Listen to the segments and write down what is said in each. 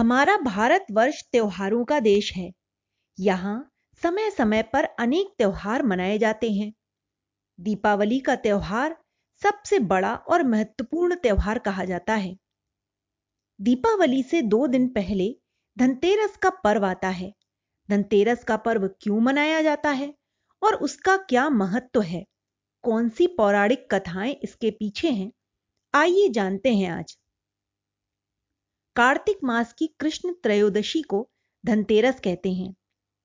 हमारा भारतवर्ष त्योहारों का देश है। यहाँ समय समय पर अनेक त्योहार मनाए जाते हैं। दीपावली का त्योहार सबसे बड़ा और महत्वपूर्ण त्योहार कहा जाता है। दीपावली से दो दिन पहले धनतेरस का पर्व आता है। धनतेरस का पर्व क्यों मनाया जाता है और उसका क्या महत्व है? कौन सी पौराणिक कथाएँ इसके पीछे हैं? आइए जानते हैं आज। कार्तिक मास की कृष्ण त्रयोदशी को धनतेरस कहते हैं।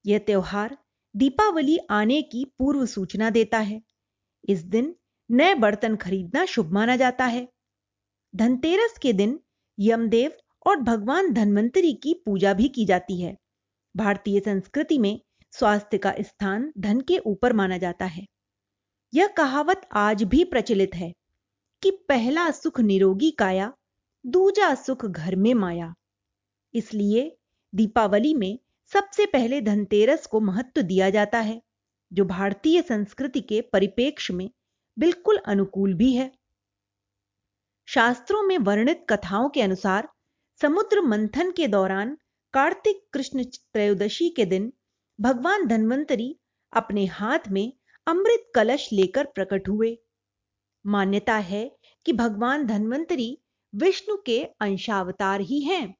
यह त्यौहार दीपावली आने की पूर्व सूचना देता है। इस दिन नए बर्तन खरीदना शुभ माना जाता है। धनतेरस के दिन यमदेव और भगवान धन्वंतरी की पूजा भी की जाती है। भारतीय संस्कृति में स्वास्थ्य का स्थान धन के ऊपर माना जाता है। यह कहावत आज भी प्रचलित है कि पहला सुख निरोगी काया दूजा सुख घर में माया। इसलिए दीपावली में सबसे पहले धनतेरस को महत्व दिया जाता है, जो भारतीय संस्कृति के परिपेक्ष में बिल्कुल अनुकूल भी है। शास्त्रों में वर्णित कथाओं के अनुसार समुद्र मंथन के दौरान कार्तिक कृष्ण त्रयोदशी के दिन भगवान धन्वंतरी अपने हाथ में अमृत कलश लेकर प्रकट हुए। मान्यता है कि भगवान धन्वंतरी विष्णु के अंशावतार ही हैं।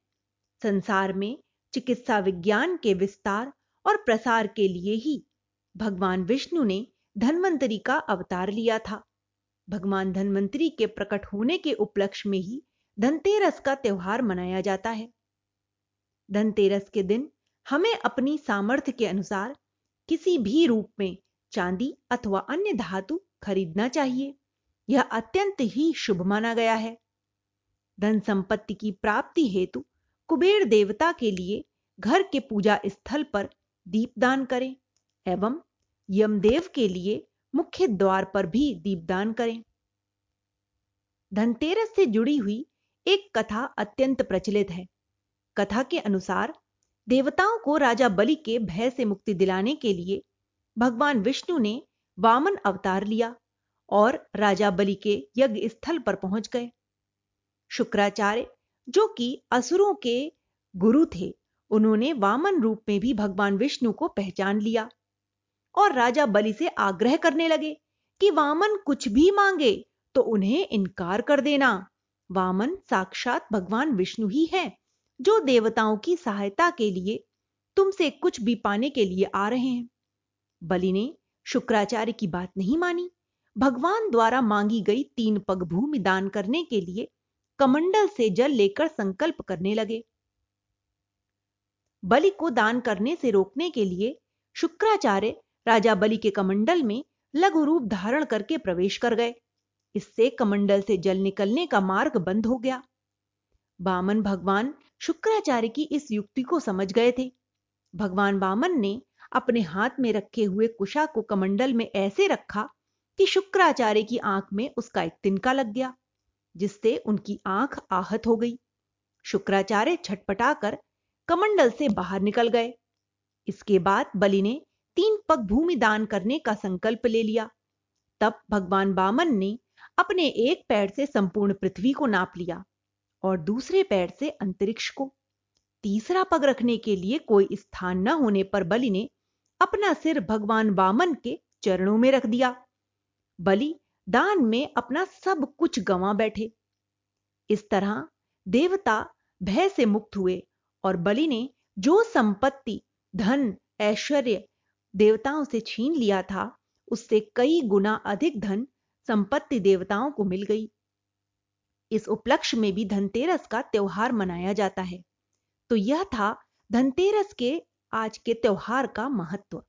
संसार में चिकित्सा विज्ञान के विस्तार और प्रसार के लिए ही भगवान विष्णु ने धन्वंतरी का अवतार लिया था। भगवान धन्वंतरी के प्रकट होने के उपलक्ष्य में ही धनतेरस का त्यौहार मनाया जाता है। धनतेरस के दिन हमें अपनी सामर्थ्य के अनुसार किसी भी रूप में चांदी अथवा अन्य धातु खरीदना चाहिए। यह अत्यंत ही शुभ माना गया है। धन संपत्ति की प्राप्ति हेतु कुबेर देवता के लिए घर के पूजा स्थल पर दीपदान करें एवं यमदेव के लिए मुख्य द्वार पर भी दीपदान करें। धनतेरस से जुड़ी हुई एक कथा अत्यंत प्रचलित है। कथा के अनुसार देवताओं को राजा बलि के भय से मुक्ति दिलाने के लिए भगवान विष्णु ने वामन अवतार लिया और राजा बलि के यज्ञ स्थल पर पहुँच गए। शुक्राचार्य, जो कि असुरों के गुरु थे, उन्होंने वामन रूप में भी भगवान विष्णु को पहचान लिया और राजा बलि से आग्रह करने लगे कि वामन कुछ भी मांगे तो उन्हें इनकार कर देना। वामन साक्षात भगवान विष्णु ही है, जो देवताओं की सहायता के लिए तुमसे कुछ भी पाने के लिए आ रहे हैं। बलि ने शुक्राचार्य की बात नहीं मानी। भगवान द्वारा मांगी गई तीन पग भूमि दान करने के लिए कमंडल से जल लेकर संकल्प करने लगे। बलि को दान करने से रोकने के लिए शुक्राचार्य राजा बलि के कमंडल में लघु रूप धारण करके प्रवेश कर गए। इससे कमंडल से जल निकलने का मार्ग बंद हो गया। बामन भगवान शुक्राचार्य की इस युक्ति को समझ गए थे। भगवान बामन ने अपने हाथ में रखे हुए कुशा को कमंडल में ऐसे रखा कि शुक्राचार्य की आँख में उसका एक तिनका लग गया। जिससे उनकी आँख आहत हो गई। शुक्राचार्य छटपटाकर कमंडल से बाहर निकल गए। इसके बाद बलि ने तीन पग भूमि दान करने का संकल्प ले लिया। तब भगवान बामन ने अपने एक पैर से संपूर्ण पृथ्वी को नाप लिया और दूसरे पैर से अंतरिक्ष को। तीसरा पग रखने के लिए कोई स्थान न होने पर बलि ने अपना सिर भगवान बामन के चरणों में रख दिया। बलि दान में अपना सब कुछ गंवा बैठे। इस तरह देवता भय से मुक्त हुए और बलि ने जो संपत्ति, धन, ऐश्वर्य देवताओं से छीन लिया था, उससे कई गुना अधिक धन संपत्ति देवताओं को मिल गई। इस उपलक्ष्य में भी धनतेरस का त्यौहार मनाया जाता है। तो यह था धनतेरस के आज के त्यौहार का महत्व।